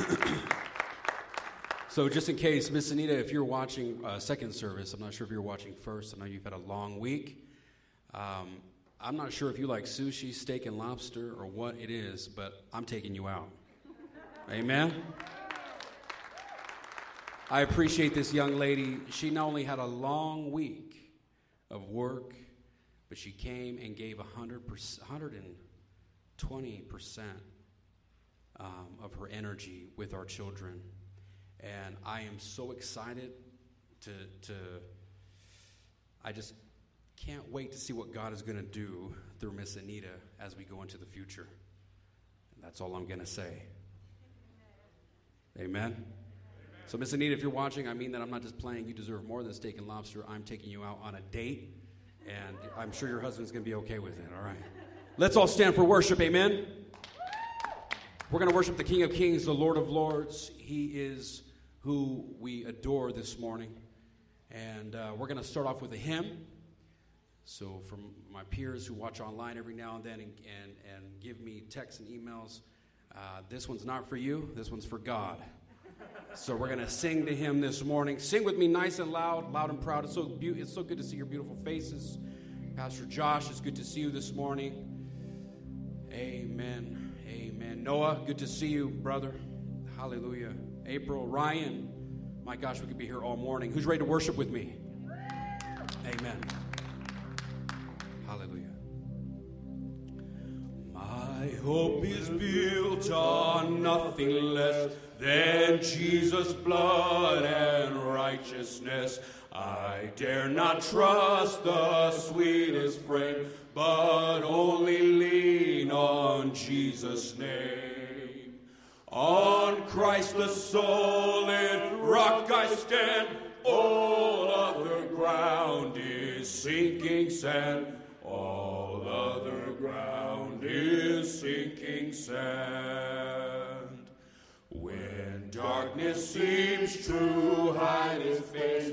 So, just in case, Miss Anita, if you're watching uh, second service, I'm not sure if you're watching first. I know you've had a long week. Um, I'm not sure if you like sushi, steak, and lobster, or what it is, but I'm taking you out. Amen. I appreciate this young lady. She not only had a long week of work, but she came and gave 100%, 120% um, of her energy with our children. And I am so excited to, to I just can't wait to see what God is going to do through Miss Anita as we go into the future. And that's all I'm going to say. Amen. So, Miss Anita, if you're watching, I mean that I'm not just playing. You deserve more than steak and lobster. I'm taking you out on a date, and I'm sure your husband's going to be okay with it. All right. Let's all stand for worship. Amen. We're going to worship the King of Kings, the Lord of Lords. He is who we adore this morning. And uh, we're going to start off with a hymn. So, from my peers who watch online every now and then and, and, and give me texts and emails, uh, this one's not for you, this one's for God. So, we're going to sing to Him this morning. Sing with me nice and loud, loud and proud. It's so, be- it's so good to see your beautiful faces. Pastor Josh, it's good to see you this morning. Amen. Noah, good to see you, brother. Hallelujah. April, Ryan. My gosh, we could be here all morning. Who's ready to worship with me? Amen. Hallelujah. My hope is built on nothing less than Jesus' blood and righteousness. I dare not trust the sweetest frame, but only lean on Jesus' name. On Christ the solid rock I stand, all other ground is sinking sand. All other ground is sinking sand. When darkness seems to hide his face,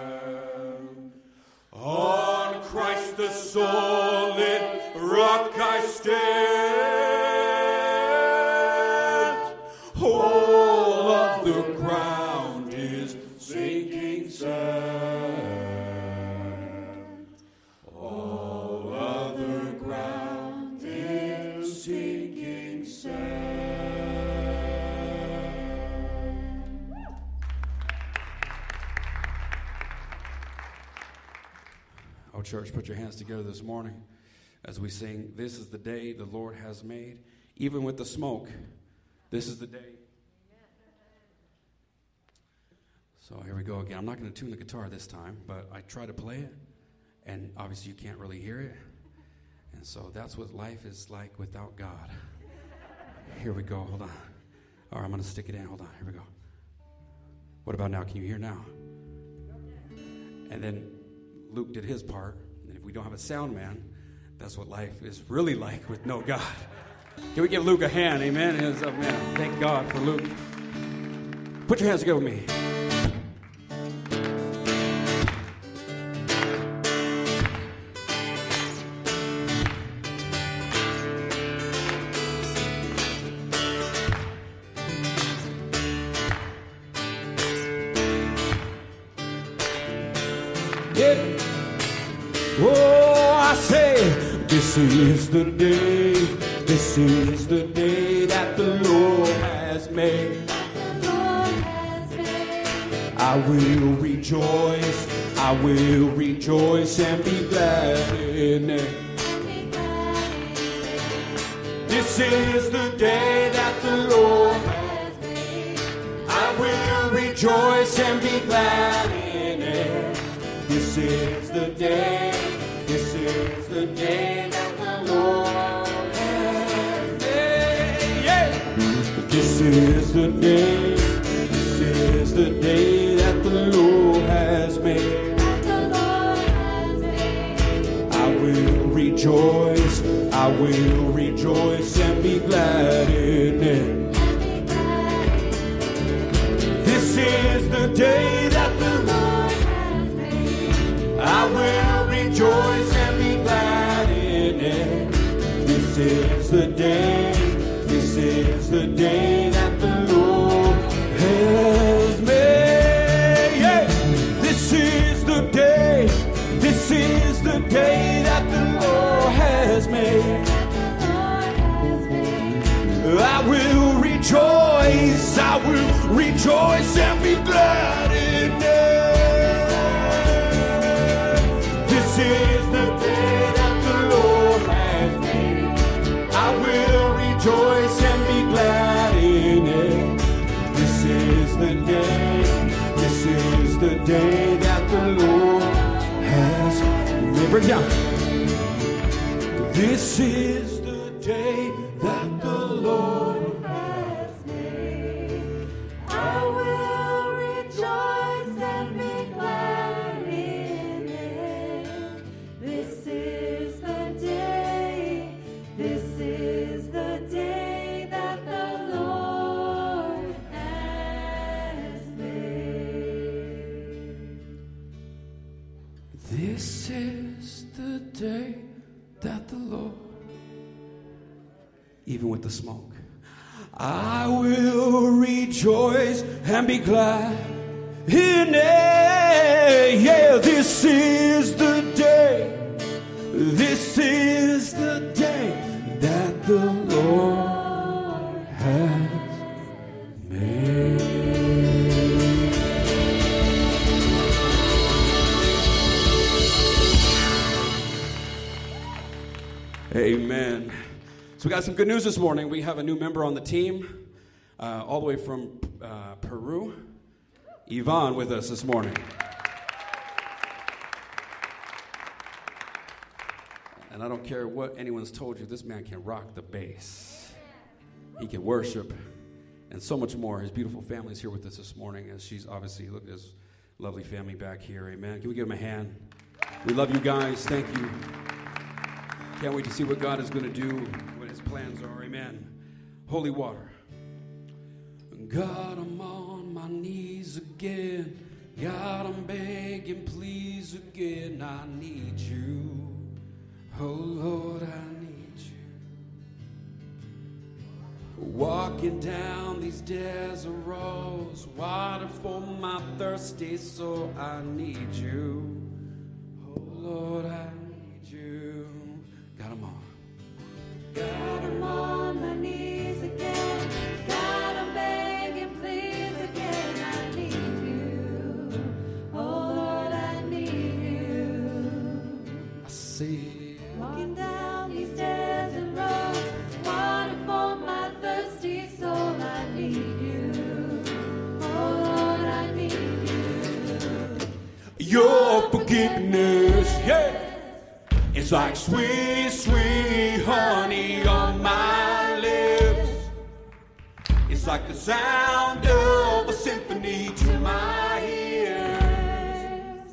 Solid rock I stand. Church, put your hands together this morning as we sing, This is the day the Lord has made. Even with the smoke, this is the day. So here we go again. I'm not going to tune the guitar this time, but I try to play it, and obviously you can't really hear it. And so that's what life is like without God. Here we go. Hold on. All right, I'm going to stick it in. Hold on. Here we go. What about now? Can you hear now? And then Luke did his part. And if we don't have a sound man, that's what life is really like with no God. Can we give Luke a hand? Amen. Thank God for Luke. Put your hands together with me. This is the day, this is the day that the Lord has made. I will rejoice, I will rejoice and be glad in it. the day, this is the day that the Lord has made. I will rejoice, I will rejoice and be glad. Rejoice and be glad in it. This is the day that the Lord has made. I will rejoice and be glad in it. This is the day, this is the day that the Lord has made. It down. This is even with the smoke, I will rejoice and be glad in it. Yeah, this is the day, this is So we got some good news this morning. We have a new member on the team, uh, all the way from uh, Peru. Yvonne with us this morning. And I don't care what anyone's told you, this man can rock the bass. He can worship and so much more. His beautiful family is here with us this morning, and she's obviously, look at his lovely family back here. Amen. Can we give him a hand? We love you guys. Thank you. Can't wait to see what God is going to do, plans are. Amen. Holy water. God, I'm on my knees again. God, I'm begging, please again. I need you. Oh Lord, I need you. Walking down these desert roads, water for my thirsty soul. I need you. Oh Lord, I It's like sweet, sweet honey on my lips. It's like the sound of a symphony to my ears.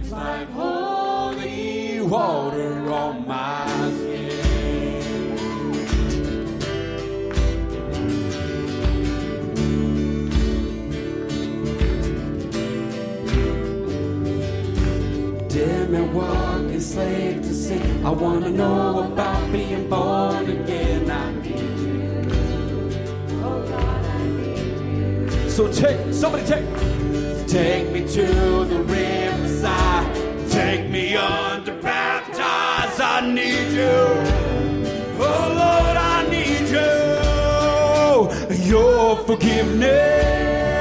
It's like holy water on my skin. Man walking, slave to. I know about being born again. I need you. Oh God, I need you. So take, somebody take, take me to the riverside. Take me under baptize. I need you. Oh Lord, I need you. Your forgiveness.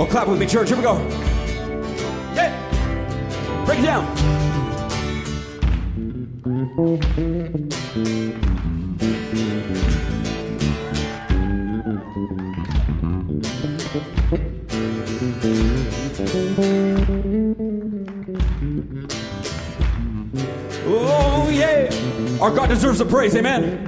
Oh, clap with me, church. Here we go. Yeah. Break it down. Oh, yeah. Our God deserves the praise. Amen.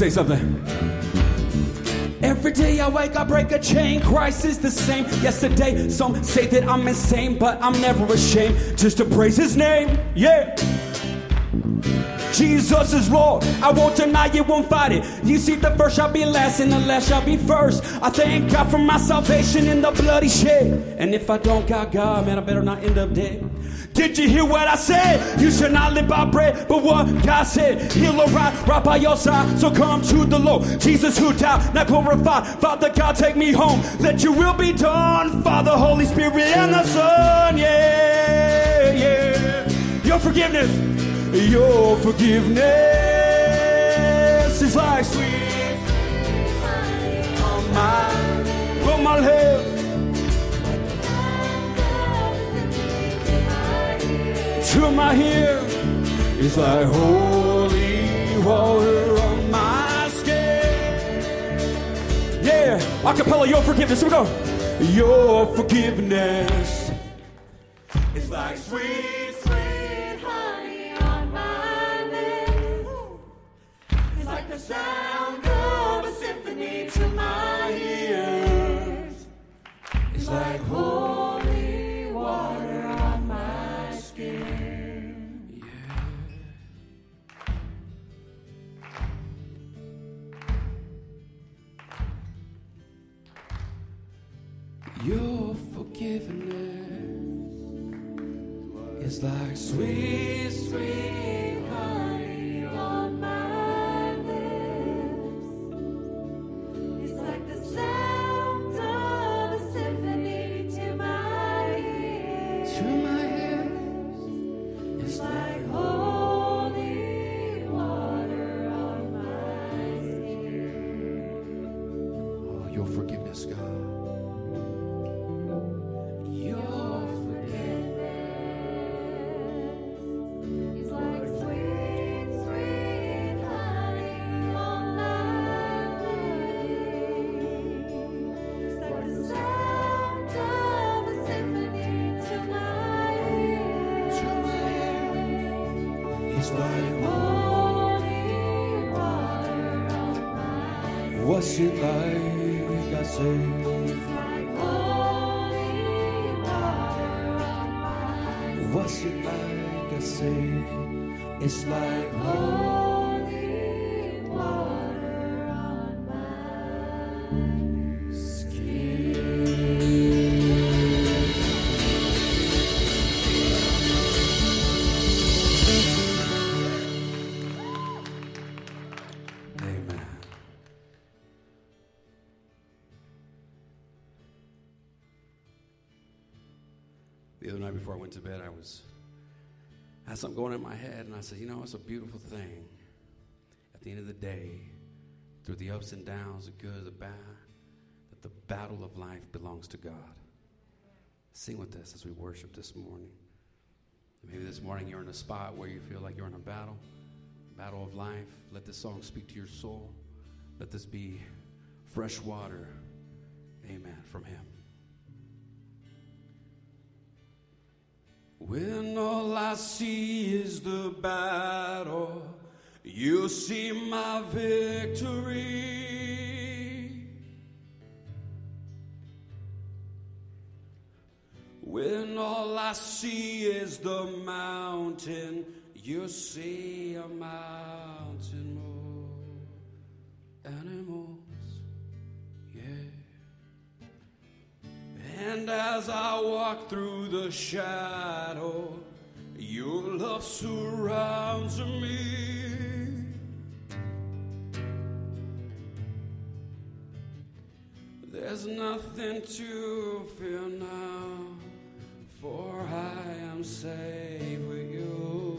Say something. Every day I wake, I break a chain. Christ is the same. Yesterday, some say that I'm insane, but I'm never ashamed just to praise His name. Yeah. Jesus is Lord. I won't deny it, won't fight it. You see, the first shall be last, and the last shall be first. I thank God for my salvation in the bloody shed. And if I don't got God, man, I better not end up dead. Did you hear what I said? You should not live by bread, but what God said. He'll arrive right by your side. So come to the Lord. Jesus who died, now glorified. Father God, take me home. Let your will be done. Father, Holy Spirit, and the Son. Yeah, yeah. Your forgiveness, your forgiveness is like sweet on my, on my lips. To my hair It's like holy water on my skin. Yeah, acapella, your forgiveness. Here we go. Your forgiveness is like Sweet It's like holy water on my skin. Amen. The other night before I went to bed, I was something going in my head, and I said, you know, it's a beautiful thing. At the end of the day, through the ups and downs, the good, the bad, that the battle of life belongs to God. Sing with us as we worship this morning. Maybe this morning you're in a spot where you feel like you're in a battle, battle of life. Let this song speak to your soul. Let this be fresh water, amen, from Him. When all I see is the battle, you see my victory. When all I see is the mountain, you see a mountain And as I walk through the shadow, your love surrounds me. There's nothing to fear now, for I am safe with you.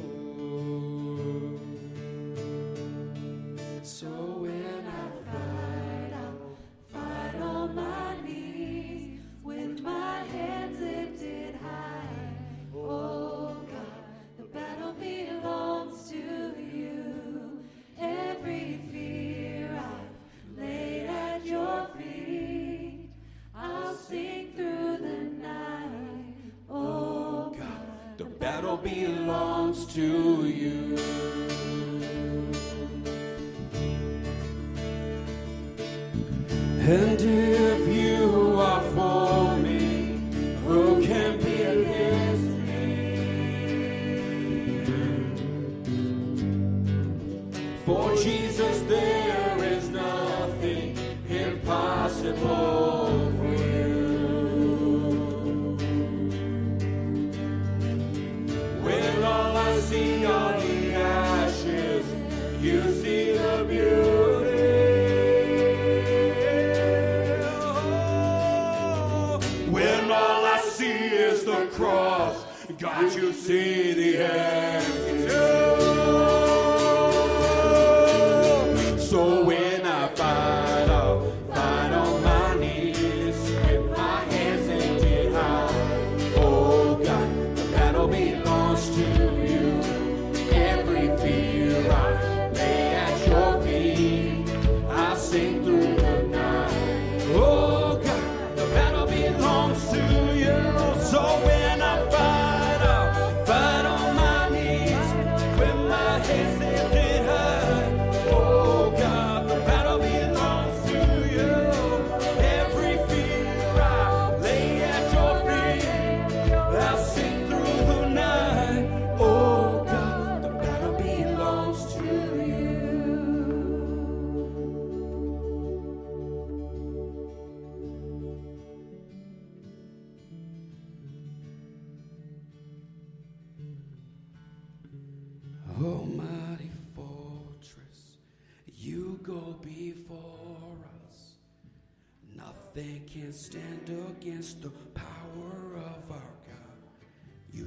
So when I fight, I'll fight all my. sing through the night. Oh God, the battle belongs to you. And if you are for me, who can be against me? For Jesus, there is nothing impossible.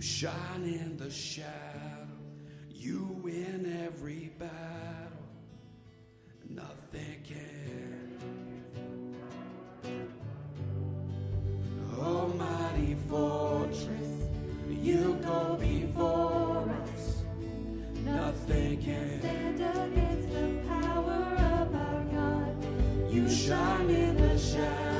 shine in the shadow. You win every battle. Nothing can. Almighty fortress, you go before us. Nothing can stand against the power of our God. You shine in the shadow.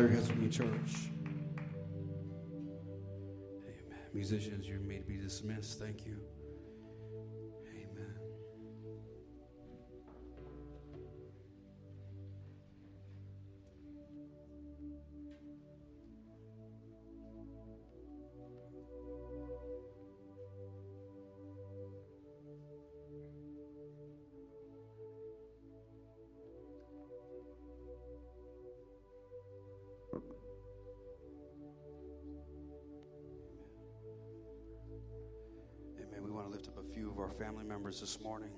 Bow your heads with me, church. Amen. Musicians, you may be dismissed. Thank you. A few of our family members this morning.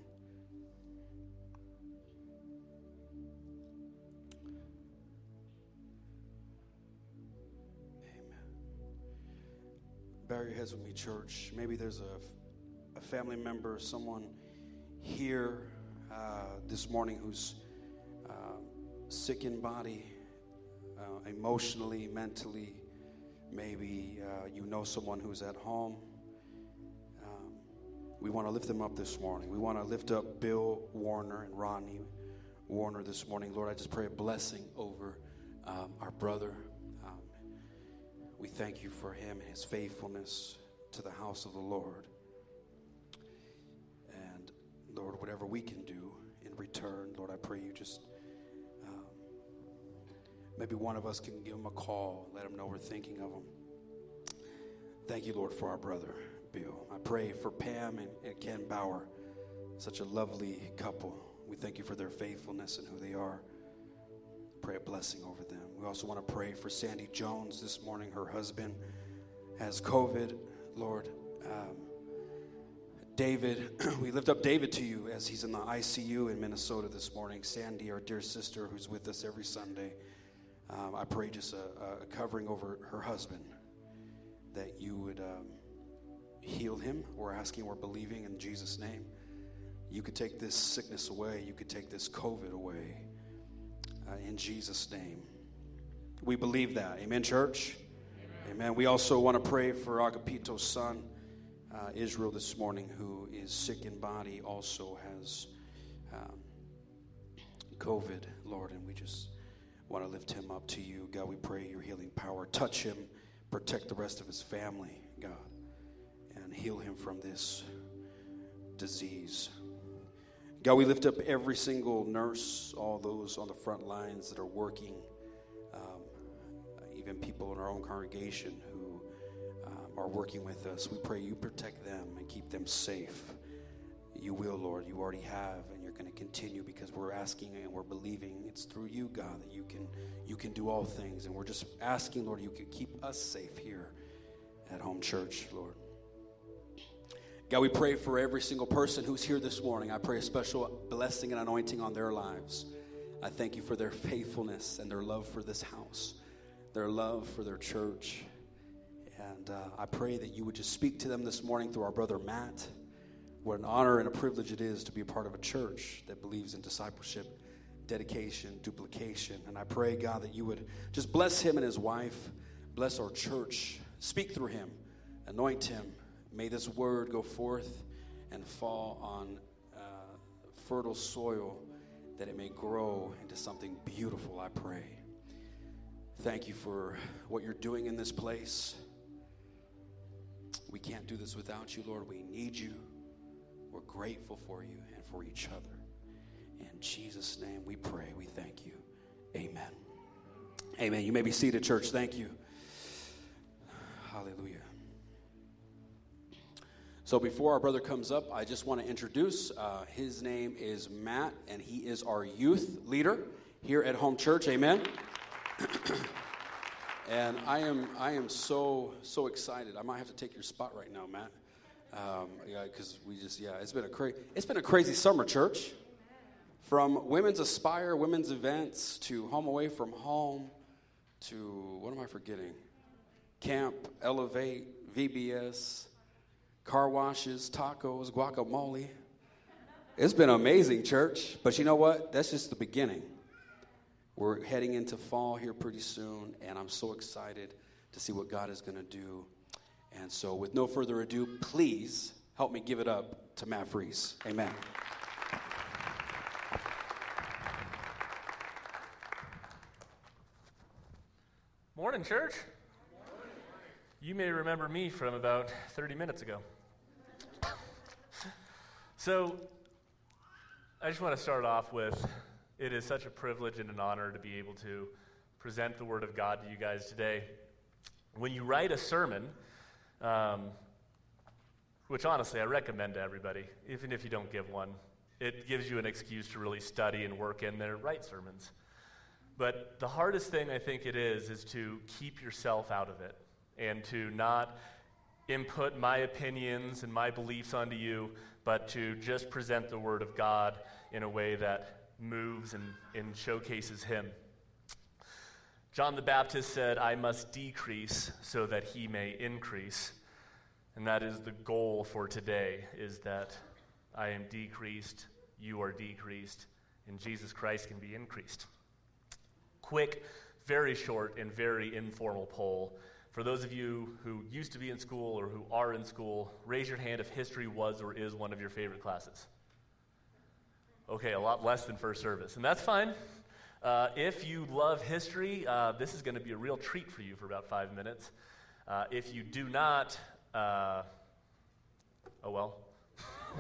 Amen. Bow your heads with me, church. Maybe there's a, a family member, someone here uh, this morning who's uh, sick in body, uh, emotionally, mentally. Maybe uh, you know someone who's at home. We want to lift them up this morning. We want to lift up Bill Warner and Ronnie Warner this morning. Lord, I just pray a blessing over um, our brother. Um, we thank you for him and his faithfulness to the house of the Lord. And Lord, whatever we can do in return, Lord, I pray you just um, maybe one of us can give him a call, let him know we're thinking of him. Thank you, Lord, for our brother, I pray for Pam and, and Ken Bauer, such a lovely couple. We thank you for their faithfulness and who they are. Pray a blessing over them. We also want to pray for Sandy Jones this morning. Her husband has COVID. Lord, um, David, we lift up David to you as he's in the ICU in Minnesota this morning. Sandy, our dear sister, who's with us every Sunday. Um, I pray just a, a covering over her husband that you would um, heal him. We're asking, we're believing in Jesus' name. You could take this sickness away, you could take this COVID away uh, in Jesus' name. We believe that. Amen, church? Amen. We also want to pray for Agapito's son, uh, Israel, this morning, who is sick in body, also has um, COVID, Lord, and we just want to lift him up to you. God, we pray your healing power. Touch him, protect the rest of his family, God, and heal him from this disease. God, we lift up every single nurse, all those on the front lines that are working, um, even people in our own congregation who um, are working with us. We pray you protect them and keep them safe. You will, Lord. You already have, and you're going to continue because we're asking and we're believing it's through you, God, that you can you can do all things. And we're just asking, Lord, you can keep us safe here at Home Church, Lord. God, we pray for every single person who's here this morning. I pray a special blessing and anointing on their lives. I thank you for their faithfulness and their love for this house, their love for their church. And uh, I pray that you would just speak to them this morning through our brother Matt. What an honor and a privilege it is to be a part of a church that believes in discipleship, dedication, duplication. And I pray, God, that you would just bless him and his wife, bless our church, speak through him, anoint him. May this word go forth and fall on uh, fertile soil that it may grow into something beautiful, I pray. Thank you for what you're doing in this place. We can't do this without you, Lord. We need you. We're grateful for you and for each other. In Jesus' name we pray. We thank you. Amen. Amen. You may be seated, church. Thank you. Hallelujah. So before our brother comes up, I just want to introduce. Uh, his name is Matt, and he is our youth leader here at Home Church. Amen. and I am I am so so excited. I might have to take your spot right now, Matt. Um, yeah, because we just yeah, it's been a crazy it's been a crazy summer, church. From women's aspire, women's events to home away from home, to what am I forgetting? Camp, elevate, VBS car washes, tacos, guacamole. It's been amazing, church. But you know what? That's just the beginning. We're heading into fall here pretty soon, and I'm so excited to see what God is going to do. And so, with no further ado, please help me give it up to Matt Freeze. Amen. Morning, church. You may remember me from about 30 minutes ago. So, I just want to start off with it is such a privilege and an honor to be able to present the Word of God to you guys today. When you write a sermon, um, which honestly I recommend to everybody, even if you don't give one, it gives you an excuse to really study and work in there, write sermons. But the hardest thing I think it is is to keep yourself out of it and to not input my opinions and my beliefs onto you, but to just present the Word of God in a way that moves and, and showcases Him. John the Baptist said, I must decrease so that He may increase. And that is the goal for today, is that I am decreased, you are decreased, and Jesus Christ can be increased quick, very short, and very informal poll. For those of you who used to be in school or who are in school, raise your hand if history was or is one of your favorite classes. Okay, a lot less than first service, and that's fine. Uh, if you love history, uh, this is going to be a real treat for you for about five minutes. Uh, if you do not, uh, oh well.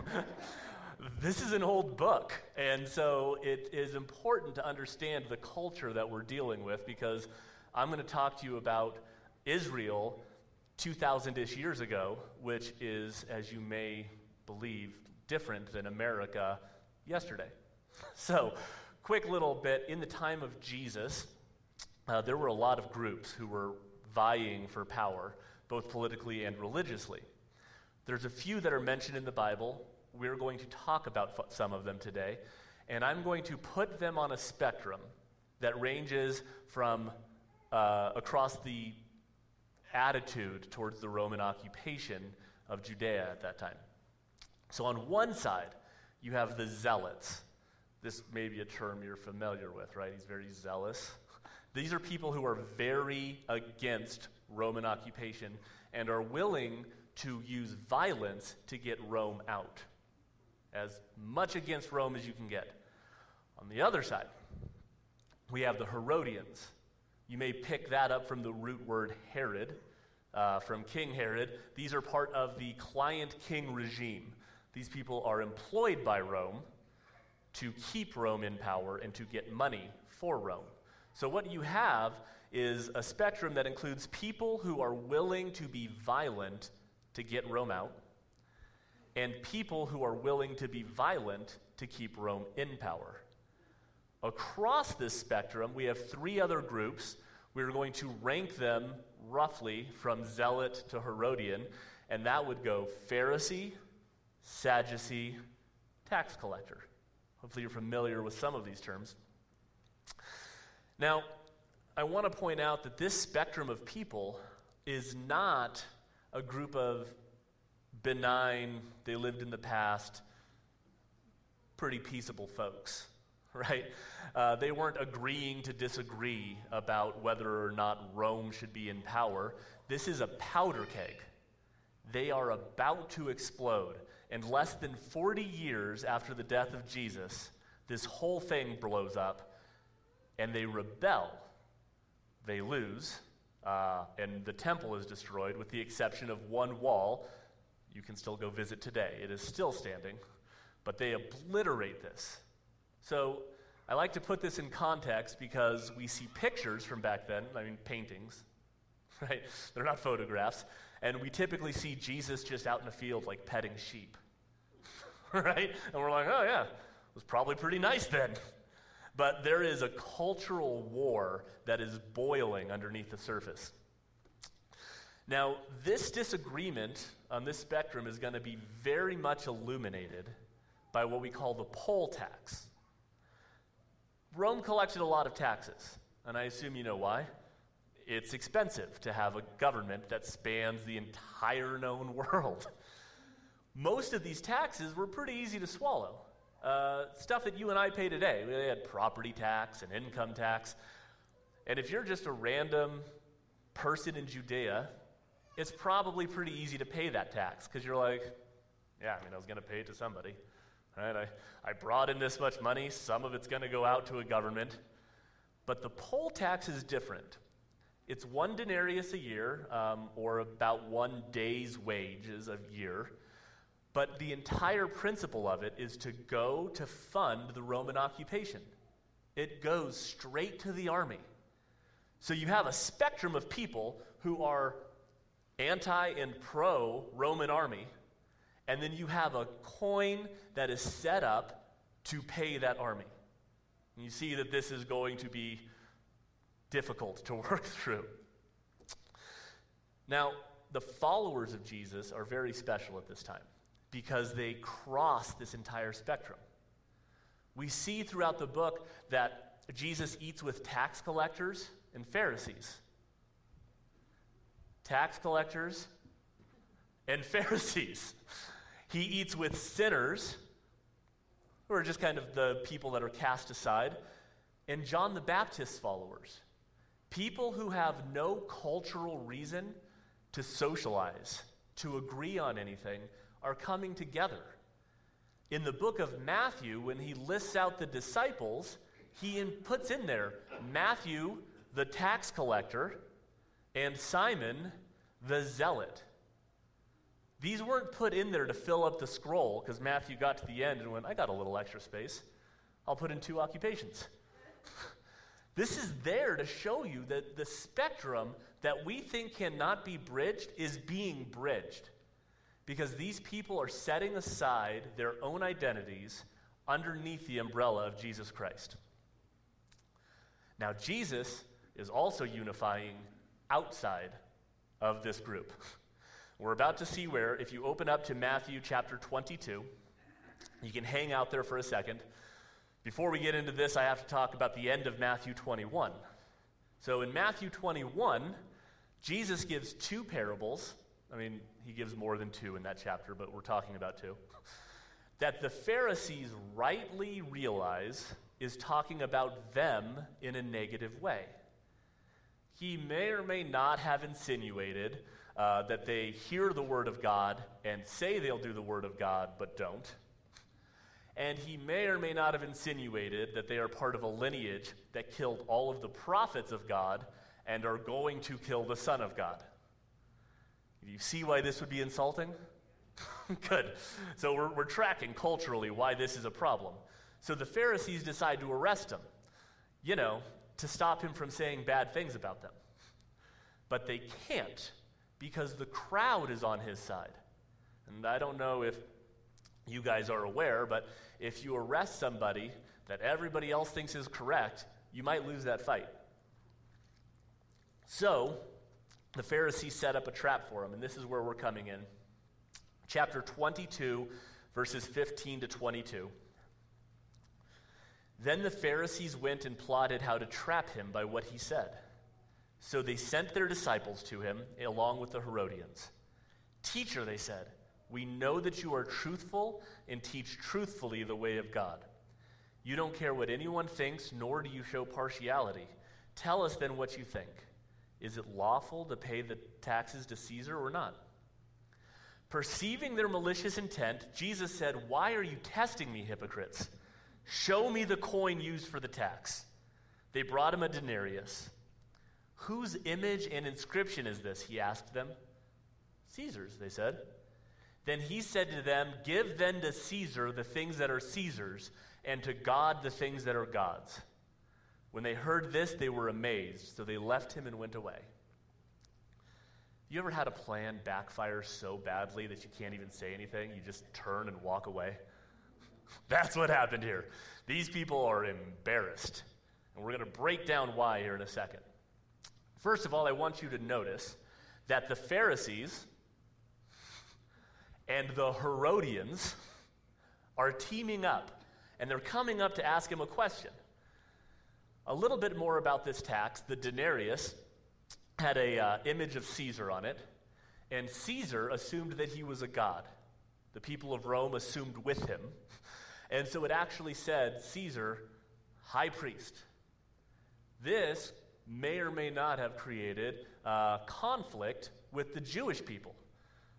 this is an old book, and so it is important to understand the culture that we're dealing with because I'm going to talk to you about Israel 2,000 ish years ago, which is, as you may believe, different than America yesterday. So, quick little bit in the time of Jesus, uh, there were a lot of groups who were vying for power, both politically and religiously. There's a few that are mentioned in the Bible we're going to talk about f- some of them today, and I'm going to put them on a spectrum that ranges from uh, across the attitude towards the Roman occupation of Judea at that time. So, on one side, you have the zealots. This may be a term you're familiar with, right? He's very zealous. These are people who are very against Roman occupation and are willing to use violence to get Rome out as much against Rome as you can get. On the other side, we have the Herodians. You may pick that up from the root word Herod, uh, from King Herod. These are part of the client king regime. These people are employed by Rome to keep Rome in power and to get money for Rome. So, what you have is a spectrum that includes people who are willing to be violent to get Rome out, and people who are willing to be violent to keep Rome in power. Across this spectrum, we have three other groups. We're going to rank them roughly from zealot to Herodian, and that would go Pharisee, Sadducee, tax collector. Hopefully, you're familiar with some of these terms. Now, I want to point out that this spectrum of people is not a group of benign, they lived in the past, pretty peaceable folks, right? Uh, they weren't agreeing to disagree about whether or not Rome should be in power. This is a powder keg. They are about to explode. And less than 40 years after the death of Jesus, this whole thing blows up and they rebel. They lose, uh, and the temple is destroyed with the exception of one wall you can still go visit today. It is still standing, but they obliterate this. So I like to put this in context because we see pictures from back then, I mean, paintings, right? They're not photographs. And we typically see Jesus just out in the field, like petting sheep, right? And we're like, oh, yeah, it was probably pretty nice then. But there is a cultural war that is boiling underneath the surface. Now, this disagreement on this spectrum is going to be very much illuminated by what we call the poll tax. Rome collected a lot of taxes, and I assume you know why. It's expensive to have a government that spans the entire known world. Most of these taxes were pretty easy to swallow. uh, stuff that you and I pay today. They had property tax and income tax. And if you're just a random person in Judea, it's probably pretty easy to pay that tax because you're like, yeah, I mean, I was going to pay it to somebody. Right? I, I brought in this much money, some of it's going to go out to a government. But the poll tax is different. It's one denarius a year, um, or about one day's wages a year. But the entire principle of it is to go to fund the Roman occupation. It goes straight to the army. So you have a spectrum of people who are anti and pro Roman army, and then you have a coin that is set up to pay that army. And you see that this is going to be difficult to work through. Now, the followers of Jesus are very special at this time because they cross this entire spectrum. We see throughout the book that Jesus eats with tax collectors and Pharisees. Tax collectors and Pharisees. He eats with sinners, who are just kind of the people that are cast aside, and John the Baptist's followers. People who have no cultural reason to socialize, to agree on anything, are coming together. In the book of Matthew, when he lists out the disciples, he in, puts in there Matthew, the tax collector, and Simon, the zealot. These weren't put in there to fill up the scroll because Matthew got to the end and went, I got a little extra space. I'll put in two occupations. this is there to show you that the spectrum that we think cannot be bridged is being bridged because these people are setting aside their own identities underneath the umbrella of Jesus Christ. Now, Jesus is also unifying outside of this group. We're about to see where, if you open up to Matthew chapter 22, you can hang out there for a second. Before we get into this, I have to talk about the end of Matthew 21. So in Matthew 21, Jesus gives two parables. I mean, he gives more than two in that chapter, but we're talking about two. That the Pharisees rightly realize is talking about them in a negative way. He may or may not have insinuated uh, that they hear the Word of God and say they'll do the Word of God, but don't. And he may or may not have insinuated that they are part of a lineage that killed all of the prophets of God and are going to kill the Son of God. Do you see why this would be insulting? Good. So we're, we're tracking culturally why this is a problem. So the Pharisees decide to arrest him, you know, to stop him from saying bad things about them. But they can't because the crowd is on his side. And I don't know if you guys are aware, but if you arrest somebody that everybody else thinks is correct, you might lose that fight. So, the Pharisees set up a trap for him, and this is where we're coming in. Chapter 22, verses 15 to 22. Then the Pharisees went and plotted how to trap him by what he said. So they sent their disciples to him, along with the Herodians. Teacher, they said, we know that you are truthful and teach truthfully the way of God. You don't care what anyone thinks, nor do you show partiality. Tell us then what you think. Is it lawful to pay the taxes to Caesar or not? Perceiving their malicious intent, Jesus said, Why are you testing me, hypocrites? Show me the coin used for the tax. They brought him a denarius. Whose image and inscription is this? He asked them. Caesar's, they said. Then he said to them, Give then to Caesar the things that are Caesar's, and to God the things that are God's. When they heard this, they were amazed, so they left him and went away. You ever had a plan backfire so badly that you can't even say anything? You just turn and walk away? That's what happened here. These people are embarrassed. And we're going to break down why here in a second. First of all, I want you to notice that the Pharisees and the Herodians are teaming up, and they're coming up to ask him a question. A little bit more about this tax. The denarius had a uh, image of Caesar on it, and Caesar assumed that he was a god. The people of Rome assumed with him. And so it actually said Caesar, high priest. This may or may not have created uh, conflict with the Jewish people,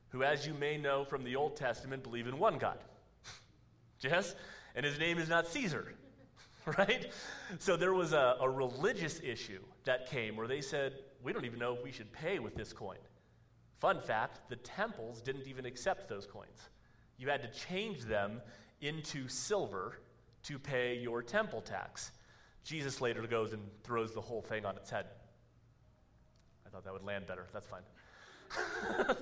who, as you may know from the Old Testament, believe in one God. yes? And his name is not Caesar, right? So there was a, a religious issue that came where they said, we don't even know if we should pay with this coin. Fun fact the temples didn't even accept those coins. You had to change them into silver to pay your temple tax. Jesus later goes and throws the whole thing on its head. I thought that would land better. That's fine.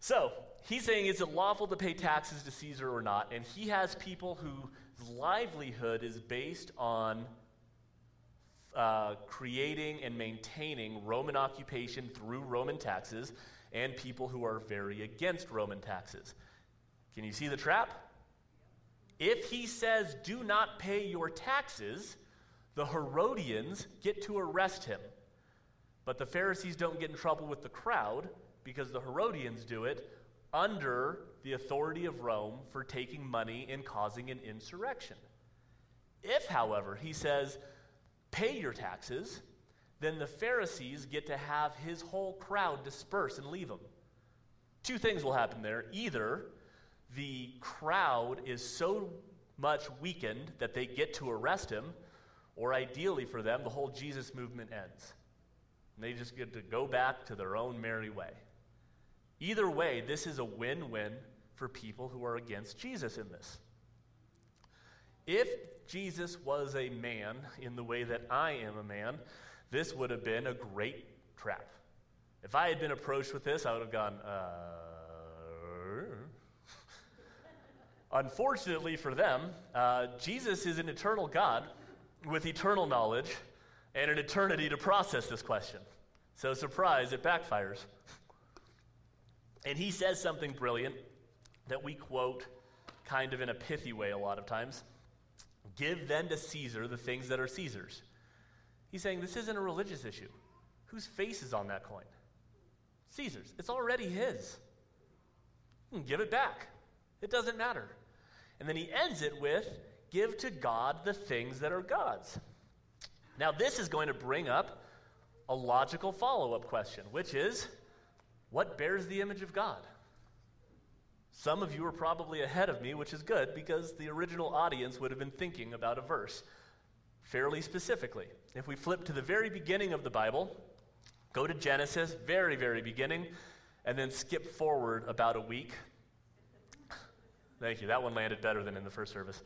so, he's saying, is it lawful to pay taxes to Caesar or not? And he has people whose livelihood is based on uh, creating and maintaining Roman occupation through Roman taxes, and people who are very against Roman taxes. Can you see the trap? If he says, do not pay your taxes, the Herodians get to arrest him. But the Pharisees don't get in trouble with the crowd because the Herodians do it under the authority of Rome for taking money and causing an insurrection. If, however, he says, pay your taxes, then the Pharisees get to have his whole crowd disperse and leave him. Two things will happen there. Either the crowd is so much weakened that they get to arrest him, or ideally for them, the whole Jesus movement ends. And they just get to go back to their own merry way. Either way, this is a win win for people who are against Jesus in this. If Jesus was a man in the way that I am a man, this would have been a great trap. If I had been approached with this, I would have gone, uh. Unfortunately for them, uh, Jesus is an eternal God with eternal knowledge and an eternity to process this question. So, surprise, it backfires. And he says something brilliant that we quote kind of in a pithy way a lot of times. Give then to Caesar the things that are Caesar's. He's saying this isn't a religious issue. Whose face is on that coin? Caesar's. It's already his. Hmm, give it back. It doesn't matter. And then he ends it with give to God the things that are God's. Now, this is going to bring up a logical follow up question, which is what bears the image of God? Some of you are probably ahead of me, which is good because the original audience would have been thinking about a verse fairly specifically. If we flip to the very beginning of the Bible, go to Genesis, very, very beginning, and then skip forward about a week. Thank you. That one landed better than in the first service.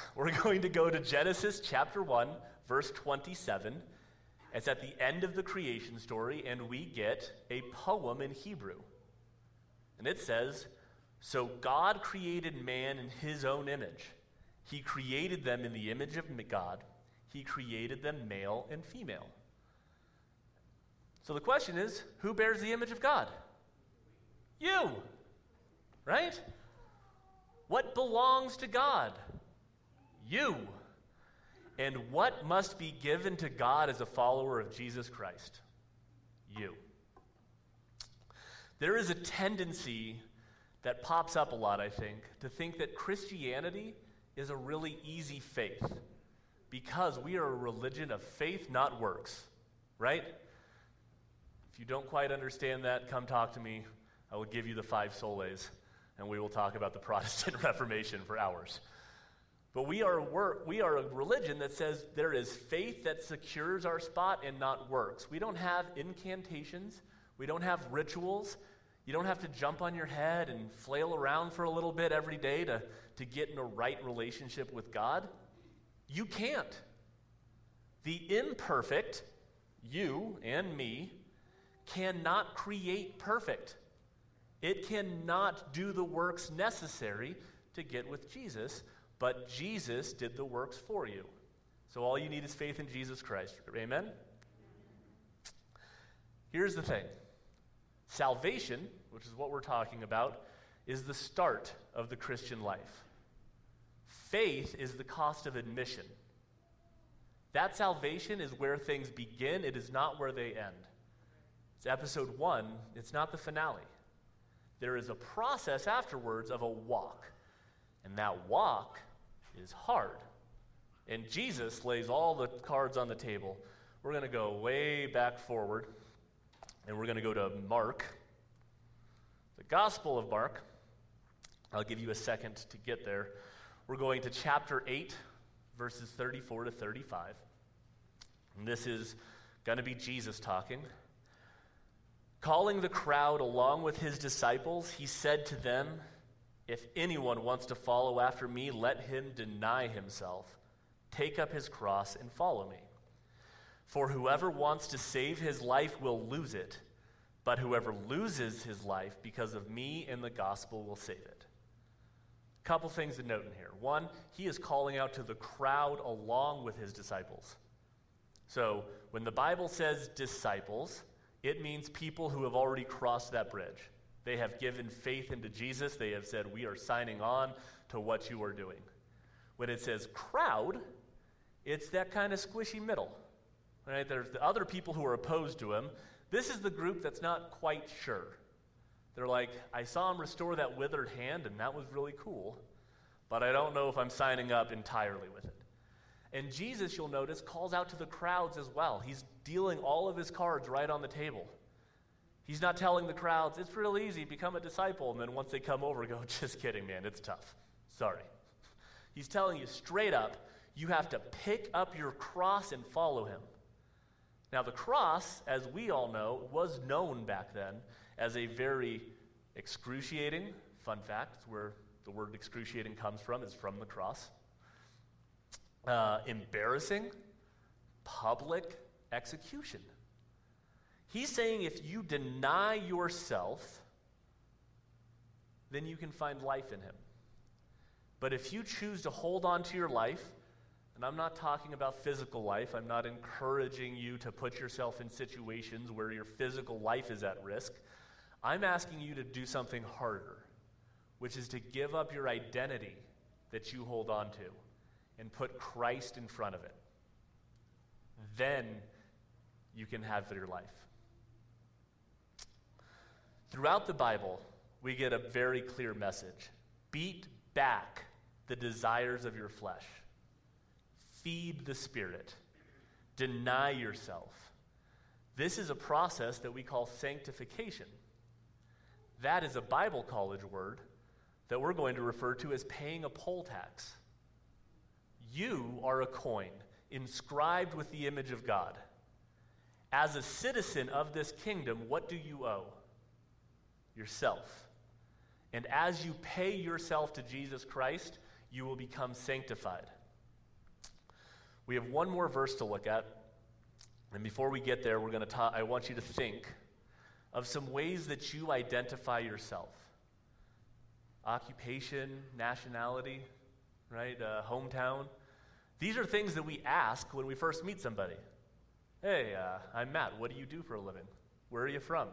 We're going to go to Genesis chapter 1, verse 27. It's at the end of the creation story, and we get a poem in Hebrew. And it says, So God created man in his own image. He created them in the image of God. He created them male and female. So the question is who bears the image of God? You. Right? What belongs to God? You. And what must be given to God as a follower of Jesus Christ? You. There is a tendency that pops up a lot, I think, to think that Christianity is a really easy faith because we are a religion of faith, not works, right? If you don't quite understand that, come talk to me. I will give you the five solas, and we will talk about the Protestant Reformation for hours. But we are, a we are a religion that says there is faith that secures our spot and not works. We don't have incantations, we don't have rituals. You don't have to jump on your head and flail around for a little bit every day to, to get in a right relationship with God. You can't. The imperfect, you and me, cannot create perfect. It cannot do the works necessary to get with Jesus, but Jesus did the works for you. So all you need is faith in Jesus Christ. Amen? Here's the thing salvation, which is what we're talking about, is the start of the Christian life. Faith is the cost of admission. That salvation is where things begin, it is not where they end. It's episode one, it's not the finale. There is a process afterwards of a walk. And that walk is hard. And Jesus lays all the cards on the table. We're going to go way back forward, and we're going to go to Mark, the Gospel of Mark. I'll give you a second to get there. We're going to chapter 8, verses 34 to 35. And this is going to be Jesus talking. Calling the crowd along with his disciples, he said to them, If anyone wants to follow after me, let him deny himself, take up his cross, and follow me. For whoever wants to save his life will lose it, but whoever loses his life because of me and the gospel will save it. Couple things to note in here. One, he is calling out to the crowd along with his disciples. So when the Bible says disciples, it means people who have already crossed that bridge. They have given faith into Jesus. They have said, We are signing on to what you are doing. When it says crowd, it's that kind of squishy middle. Right? There's the other people who are opposed to him. This is the group that's not quite sure. They're like, I saw him restore that withered hand, and that was really cool, but I don't know if I'm signing up entirely with it. And Jesus, you'll notice, calls out to the crowds as well. He's dealing all of his cards right on the table. He's not telling the crowds, it's real easy, become a disciple. And then once they come over, go, just kidding, man, it's tough. Sorry. He's telling you straight up, you have to pick up your cross and follow him. Now, the cross, as we all know, was known back then as a very excruciating, fun fact, where the word excruciating comes from, is from the cross uh, embarrassing, public execution. He's saying if you deny yourself, then you can find life in Him. But if you choose to hold on to your life, and I'm not talking about physical life, I'm not encouraging you to put yourself in situations where your physical life is at risk. I'm asking you to do something harder, which is to give up your identity that you hold on to and put Christ in front of it. Then you can have your life. Throughout the Bible, we get a very clear message beat back the desires of your flesh, feed the Spirit, deny yourself. This is a process that we call sanctification. That is a Bible college word that we're going to refer to as paying a poll tax. You are a coin inscribed with the image of God. As a citizen of this kingdom, what do you owe? Yourself. And as you pay yourself to Jesus Christ, you will become sanctified. We have one more verse to look at. And before we get there, we're going to talk, I want you to think of some ways that you identify yourself. Occupation, nationality, right? Uh, hometown. These are things that we ask when we first meet somebody. Hey, uh, I'm Matt. What do you do for a living? Where are you from?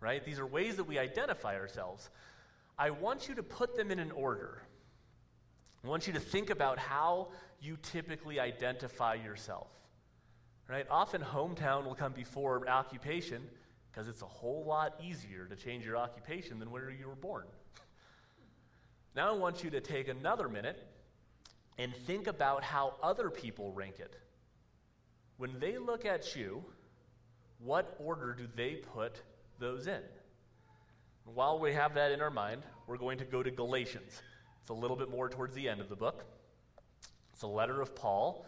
Right? These are ways that we identify ourselves. I want you to put them in an order. I want you to think about how you typically identify yourself. Right? Often hometown will come before occupation because it's a whole lot easier to change your occupation than where you were born. now I want you to take another minute and think about how other people rank it. When they look at you, what order do they put those in? While we have that in our mind, we're going to go to Galatians. It's a little bit more towards the end of the book. It's a letter of Paul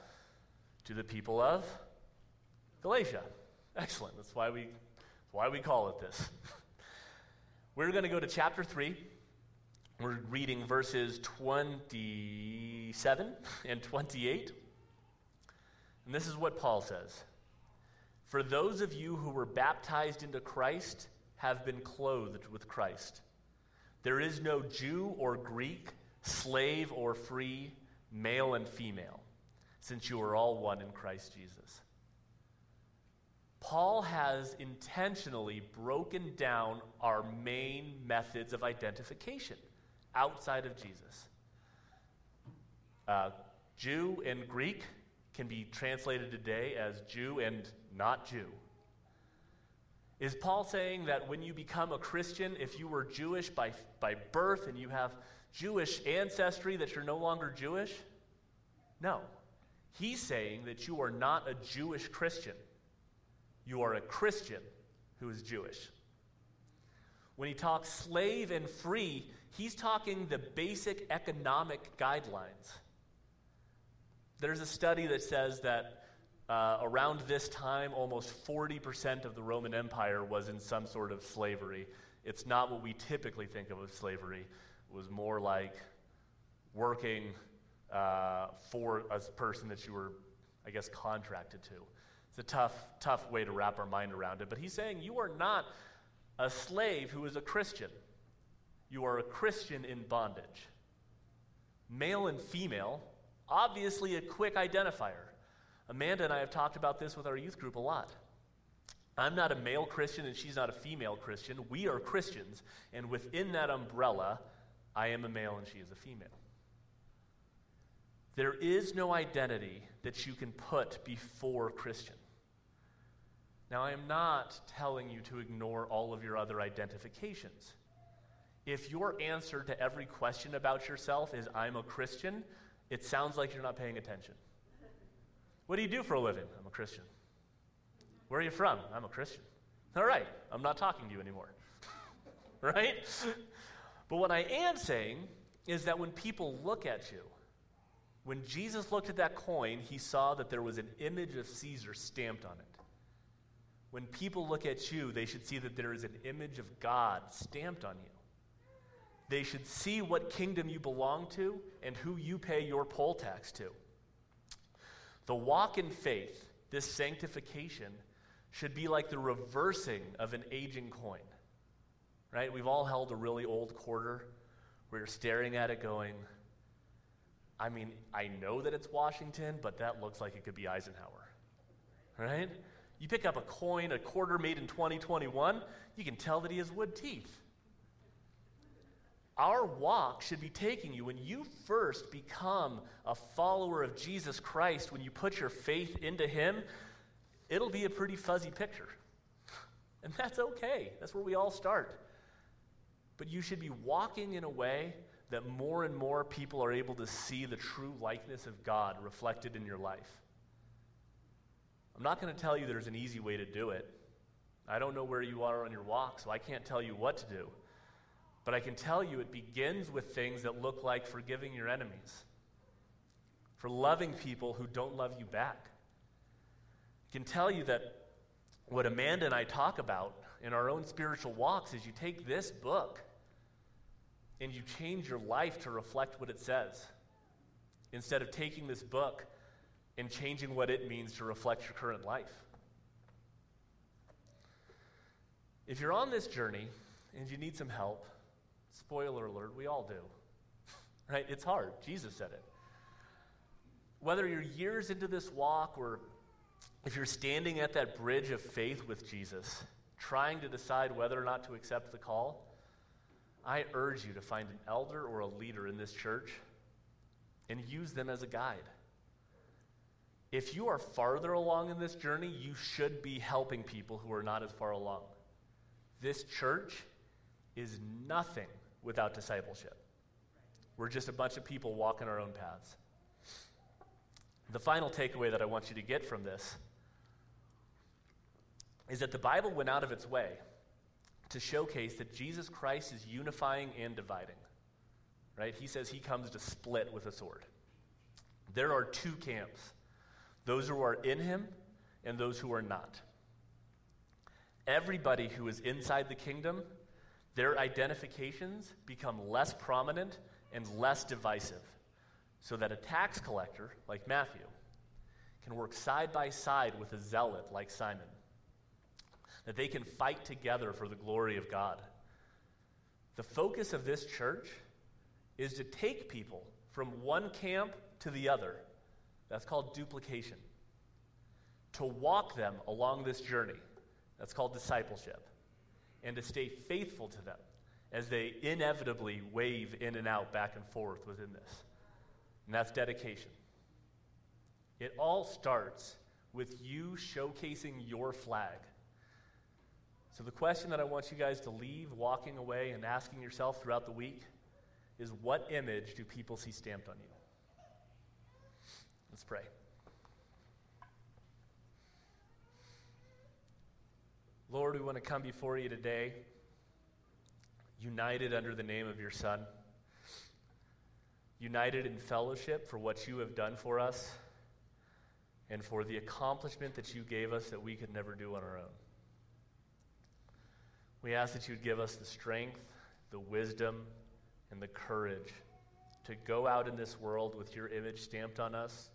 to the people of Galatia. Excellent. That's why we, why we call it this. We're going to go to chapter 3, we're reading verses 27 and 28. And this is what Paul says For those of you who were baptized into Christ have been clothed with Christ. There is no Jew or Greek, slave or free, male and female, since you are all one in Christ Jesus. Paul has intentionally broken down our main methods of identification outside of Jesus. Uh, Jew and Greek can be translated today as Jew and not Jew. Is Paul saying that when you become a Christian, if you were Jewish by, by birth and you have Jewish ancestry that you're no longer Jewish? No. He's saying that you are not a Jewish Christian. You are a Christian who is Jewish. When he talks slave and free, he's talking the basic economic guidelines. There's a study that says that uh, around this time, almost 40% of the Roman Empire was in some sort of slavery. It's not what we typically think of as slavery. It was more like working uh, for a person that you were, I guess, contracted to. It's a tough, tough way to wrap our mind around it. But he's saying you are not a slave who is a Christian. You are a Christian in bondage. Male and female, obviously a quick identifier. Amanda and I have talked about this with our youth group a lot. I'm not a male Christian and she's not a female Christian. We are Christians, and within that umbrella, I am a male and she is a female. There is no identity that you can put before Christian. Now, I am not telling you to ignore all of your other identifications. If your answer to every question about yourself is, I'm a Christian, it sounds like you're not paying attention. What do you do for a living? I'm a Christian. Where are you from? I'm a Christian. All right, I'm not talking to you anymore. right? But what I am saying is that when people look at you, when Jesus looked at that coin, he saw that there was an image of Caesar stamped on it. When people look at you, they should see that there is an image of God stamped on you. They should see what kingdom you belong to and who you pay your poll tax to. The walk in faith, this sanctification, should be like the reversing of an aging coin. Right? We've all held a really old quarter where you're staring at it going, I mean, I know that it's Washington, but that looks like it could be Eisenhower. Right? You pick up a coin, a quarter made in 2021, you can tell that he has wood teeth. Our walk should be taking you when you first become a follower of Jesus Christ, when you put your faith into him, it'll be a pretty fuzzy picture. And that's okay. That's where we all start. But you should be walking in a way that more and more people are able to see the true likeness of God reflected in your life. I'm not going to tell you there's an easy way to do it. I don't know where you are on your walk, so I can't tell you what to do. But I can tell you it begins with things that look like forgiving your enemies, for loving people who don't love you back. I can tell you that what Amanda and I talk about in our own spiritual walks is you take this book and you change your life to reflect what it says. Instead of taking this book and changing what it means to reflect your current life. If you're on this journey and you need some help, spoiler alert, we all do. right? It's hard. Jesus said it. Whether you're years into this walk or if you're standing at that bridge of faith with Jesus, trying to decide whether or not to accept the call, I urge you to find an elder or a leader in this church and use them as a guide. If you are farther along in this journey, you should be helping people who are not as far along. This church is nothing without discipleship. We're just a bunch of people walking our own paths. The final takeaway that I want you to get from this is that the Bible went out of its way to showcase that Jesus Christ is unifying and dividing. Right? He says he comes to split with a sword. There are two camps those who are in him and those who are not. Everybody who is inside the kingdom, their identifications become less prominent and less divisive, so that a tax collector like Matthew can work side by side with a zealot like Simon that they can fight together for the glory of God. The focus of this church is to take people from one camp to the other. That's called duplication. To walk them along this journey. That's called discipleship. And to stay faithful to them as they inevitably wave in and out, back and forth within this. And that's dedication. It all starts with you showcasing your flag so, the question that I want you guys to leave walking away and asking yourself throughout the week is what image do people see stamped on you? Let's pray. Lord, we want to come before you today, united under the name of your Son, united in fellowship for what you have done for us and for the accomplishment that you gave us that we could never do on our own. We ask that you'd give us the strength, the wisdom, and the courage to go out in this world with your image stamped on us,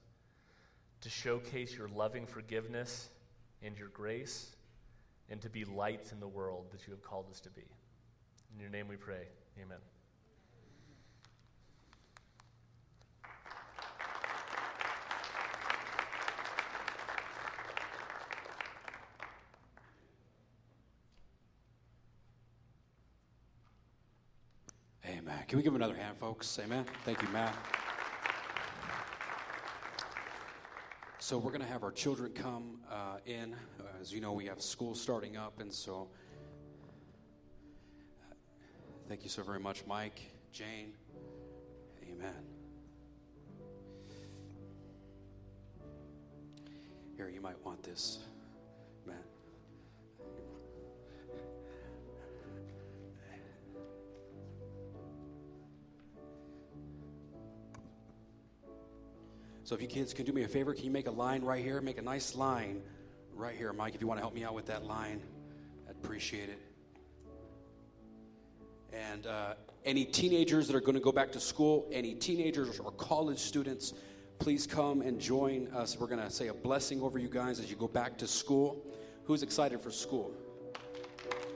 to showcase your loving forgiveness and your grace, and to be lights in the world that you have called us to be. In your name we pray. Amen. Amen. Can we give another hand, folks? Amen. Thank you, Matt. So we're going to have our children come uh, in. Uh, as you know, we have school starting up, and so uh, thank you so very much, Mike, Jane. Amen. Here, you might want this, So if you kids can do me a favor, can you make a line right here? Make a nice line right here, Mike, if you want to help me out with that line. I'd appreciate it. And uh, any teenagers that are going to go back to school, any teenagers or college students, please come and join us. We're going to say a blessing over you guys as you go back to school. Who's excited for school?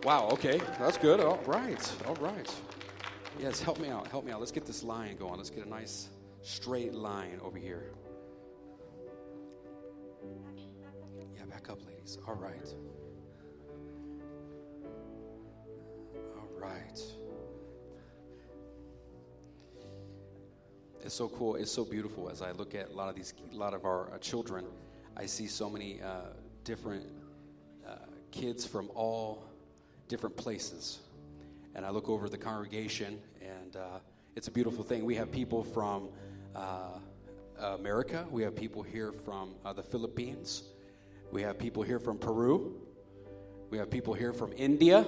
Wow, okay, that's good. All right, all right. Yes, help me out, help me out. Let's get this line going. Let's get a nice straight line over here. Yeah, back up, ladies. All right. All right. It's so cool. It's so beautiful. As I look at a lot of these, a lot of our uh, children, I see so many uh, different uh, kids from all different places. And I look over the congregation, and uh, it's a beautiful thing. We have people from uh, America. We have people here from uh, the Philippines. We have people here from Peru. We have people here from India.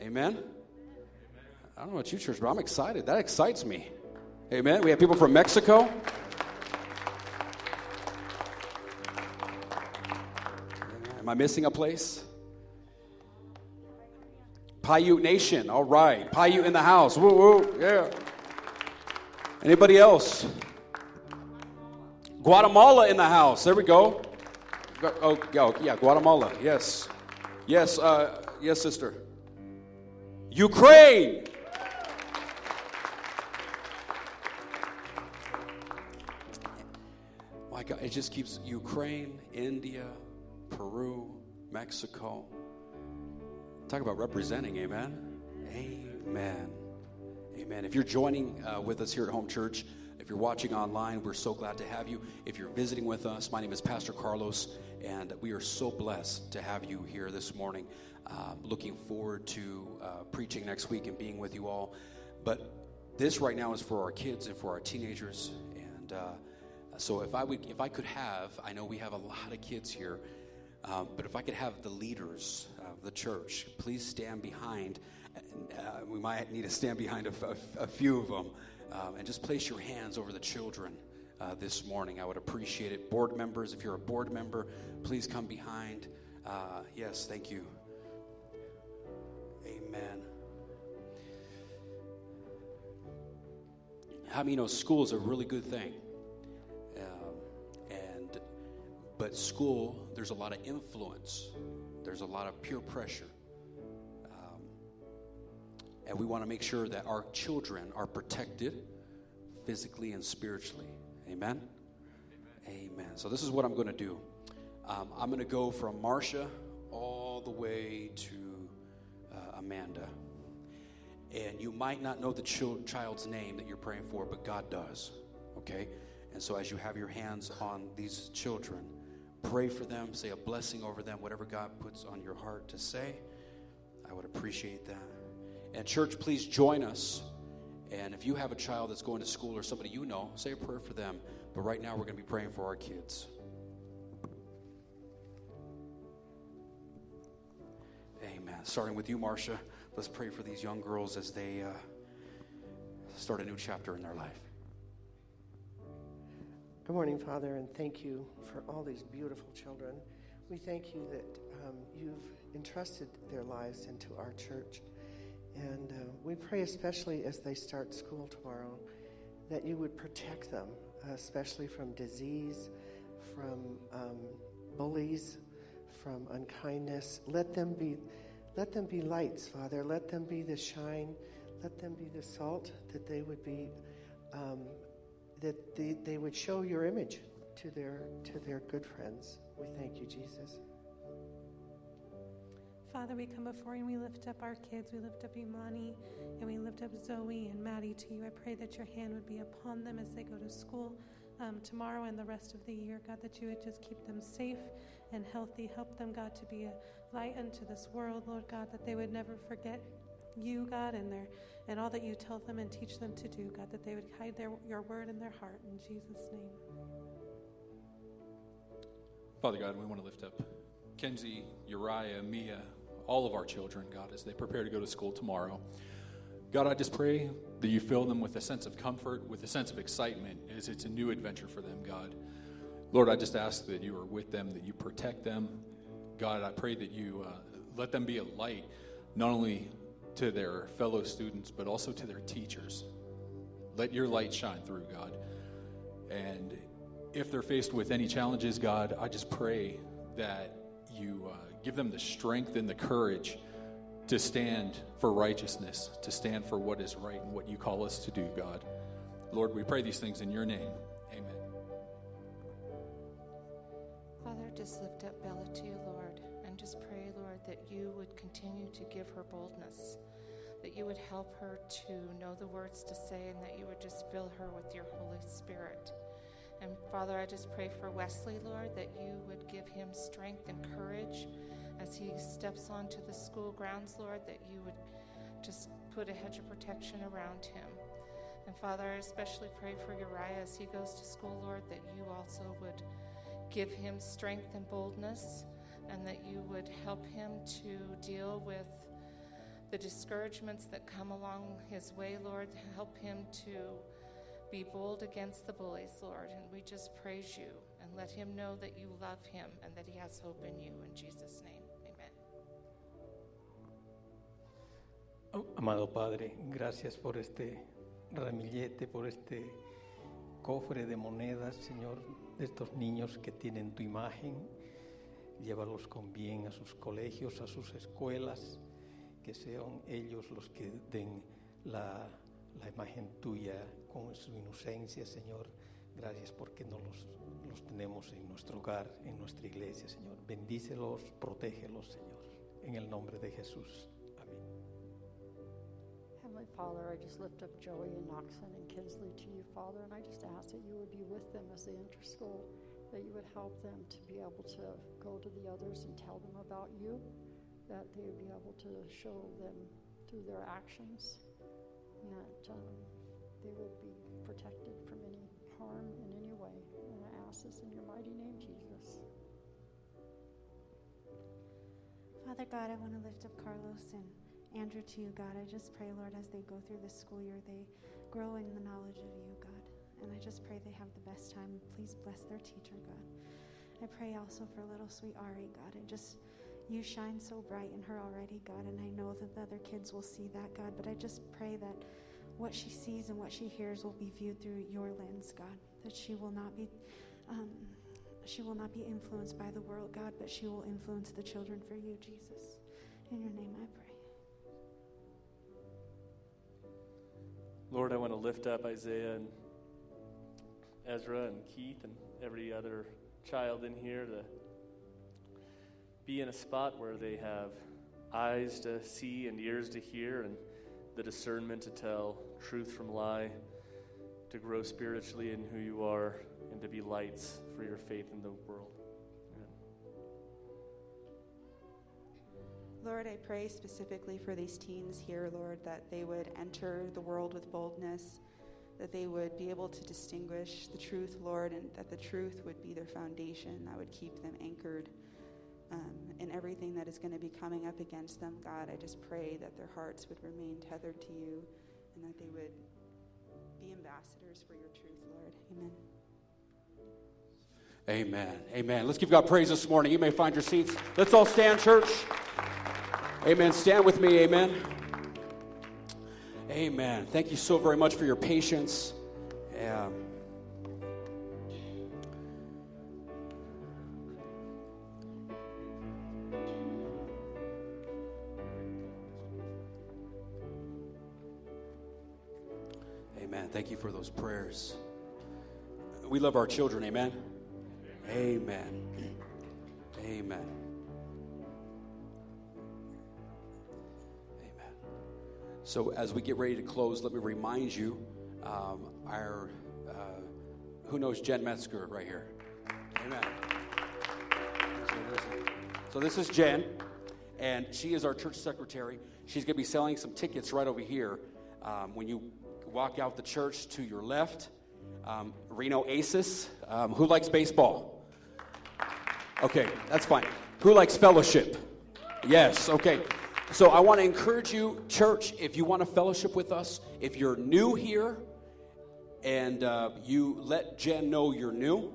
Amen. I don't know about you, church, but I'm excited. That excites me. Amen. We have people from Mexico. Am I missing a place? Paiute Nation. All right. Paiute in the house. Woo woo. Yeah. Anybody else? Guatemala in the house. There we go. Oh, yeah, Guatemala. Yes. Yes, uh, yes, sister. Ukraine. My God, it just keeps Ukraine, India, Peru, Mexico. Talk about representing, amen? Amen. Amen. If you're joining uh, with us here at Home Church, if you're watching online, we're so glad to have you. If you're visiting with us, my name is Pastor Carlos, and we are so blessed to have you here this morning. Um, looking forward to uh, preaching next week and being with you all. But this right now is for our kids and for our teenagers. And uh, so, if I would, if I could have, I know we have a lot of kids here. Um, but if I could have the leaders of the church, please stand behind. Uh, we might need to stand behind a, few of them. Um, and just place your hands over the children uh, this morning. I would appreciate it. Board members, if you're a board member, please come behind. Uh, yes, thank you. Amen. How many know school is a really good thing? Um, and but school, there's a lot of influence. There's a lot of peer pressure. And we want to make sure that our children are protected physically and spiritually. Amen? Amen. So, this is what I'm going to do. Um, I'm going to go from Marcia all the way to uh, Amanda. And you might not know the chil- child's name that you're praying for, but God does. Okay? And so, as you have your hands on these children, pray for them, say a blessing over them, whatever God puts on your heart to say. I would appreciate that. And, church, please join us And if you have a child that's going to school or somebody you know, say a prayer for them. But right now, we're going to be praying for our kids. Amen. Starting with you, Marcia, let's pray for these young girls as they uh, start a new chapter in their life. Good morning, Father, and thank you for all these beautiful children. We thank you that um, you've entrusted their lives into our church. And uh, we pray, especially as they start school tomorrow, that you would protect them, especially from disease, from um, bullies, from unkindness. Let them be, let them be lights, Father. Let them be the shine. Let them be the salt. That they would be, um, that they, they would show your image to their to their good friends. We thank you, Jesus. Father, we come before you and we lift up our kids. We lift up Imani and we lift up Zoe and Maddie to you. I pray that your hand would be upon them as they go to school um, tomorrow and the rest of the year. God, that you would just keep them safe and healthy. Help them, God, to be a light unto this world, Lord God, that they would never forget you, God, and their and all that you tell them and teach them to do, God, that they would hide their, your word in their heart. In Jesus' name. Father God, we want to lift up Kenzie, Uriah, Mia, all of our children, God, as they prepare to go to school tomorrow. God, I just pray that you fill them with a sense of comfort, with a sense of excitement as it's a new adventure for them, God. Lord, I just ask that you are with them, that you protect them. God, I pray that you uh, let them be a light, not only to their fellow students, but also to their teachers. Let your light shine through, God. And if they're faced with any challenges, God, I just pray that you uh, give them the strength and the courage to stand for righteousness, to stand for what is right and what you call us to do, God. Lord, we pray these things in your name. Amen. Father, just lift up Bella to you, Lord, and just pray, Lord, that you would continue to give her boldness, that you would help her to know the words to say, and that you would just fill her with your Holy Spirit. And Father, I just pray for Wesley, Lord, that you would give him strength and courage as he steps onto the school grounds, Lord, that you would just put a hedge of protection around him. And Father, I especially pray for Uriah as he goes to school, Lord, that you also would give him strength and boldness, and that you would help him to deal with the discouragements that come along his way, Lord. Help him to be bold against the bullies, Lord. And we just praise you and let him know that you love him and that he has hope in you. In Jesus' name, amen. Oh, Amado Padre, gracias por este ramillete, por este cofre de monedas, Señor, de estos niños que tienen tu imagen. Llévalos con bien a sus colegios, a sus escuelas, que sean ellos los que den la, la imagen tuya con su inocencia, Señor. Gracias porque no los, los tenemos en nuestro hogar, en nuestra iglesia, Señor. Bendícelos, protégelos, Señor. En el nombre de Jesús. Amén. Heavenly Father, I just lift up Joey and Knoxon and Kinsley to you, Father, and I just ask that you would be with them as they enter school, that you would help them to be able to go to the others and tell them about you, that they would be able to show them through their actions, that um, they would be protected from any harm in any way. And I ask this in your mighty name, Jesus. Father God, I want to lift up Carlos and Andrew to you, God. I just pray, Lord, as they go through this school year, they grow in the knowledge of you, God. And I just pray they have the best time. Please bless their teacher, God. I pray also for little sweet Ari, God, and just you shine so bright in her already, God, and I know that the other kids will see that, God, but I just pray that what she sees and what she hears will be viewed through your lens, God, that she will not be um, she will not be influenced by the world, God, but she will influence the children for you, Jesus. In your name I pray. Lord, I want to lift up Isaiah and Ezra and Keith and every other child in here to be in a spot where they have eyes to see and ears to hear and the discernment to tell truth from lie, to grow spiritually in who you are, and to be lights for your faith in the world. Amen. Lord, I pray specifically for these teens here, Lord, that they would enter the world with boldness, that they would be able to distinguish the truth, Lord, and that the truth would be their foundation, that would keep them anchored um, in everything that is going to be coming up against them. God, I just pray that their hearts would remain tethered to you and that they would be ambassadors for your truth, Lord. Amen. Amen. Amen. Let's give God praise this morning. You may find your seats. Let's all stand, church. Amen. Stand with me. Amen. Amen. Thank you so very much for your patience. Um, those prayers. We love our children. Amen. Amen. Amen. Amen. So, as we get ready to close, let me remind you um, our, uh, who knows Jen Metzger right here? Amen. So this, so this is Jen, and she is our church secretary. She's going to be selling some tickets right over here. Um, when you walk out the church to your left, um, Reno Aces. Um, who likes baseball? Okay, that's fine. Who likes fellowship? Yes, okay. So I want to encourage you, church, if you want to fellowship with us, if you're new here and uh, you let Jen know you're new,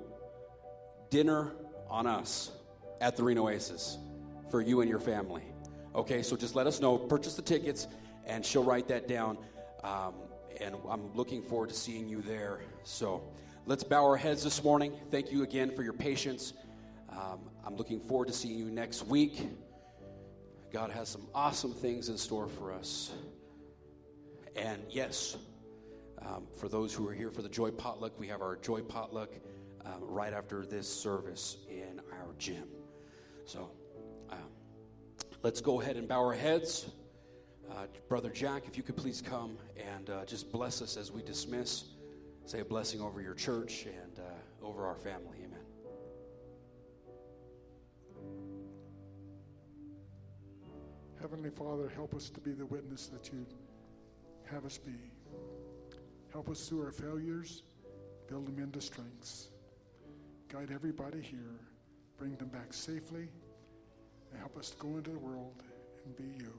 dinner on us at the Reno Aces for you and your family. Okay, so just let us know, purchase the tickets, and she'll write that down. Um, and I'm looking forward to seeing you there. So let's bow our heads this morning. Thank you again for your patience. Um, I'm looking forward to seeing you next week. God has some awesome things in store for us. And yes, um, for those who are here for the Joy Potluck, we have our Joy Potluck um, right after this service in our gym. So um, let's go ahead and bow our heads. Uh, Brother Jack, if you could please come and uh, just bless us as we dismiss. Say a blessing over your church and uh, over our family. Amen. Heavenly Father, help us to be the witness that you have us be. Help us through our failures, build them into strengths. Guide everybody here, bring them back safely, and help us to go into the world and be you.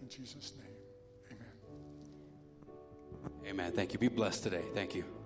In Jesus' name, amen. Amen. Thank you. Be blessed today. Thank you.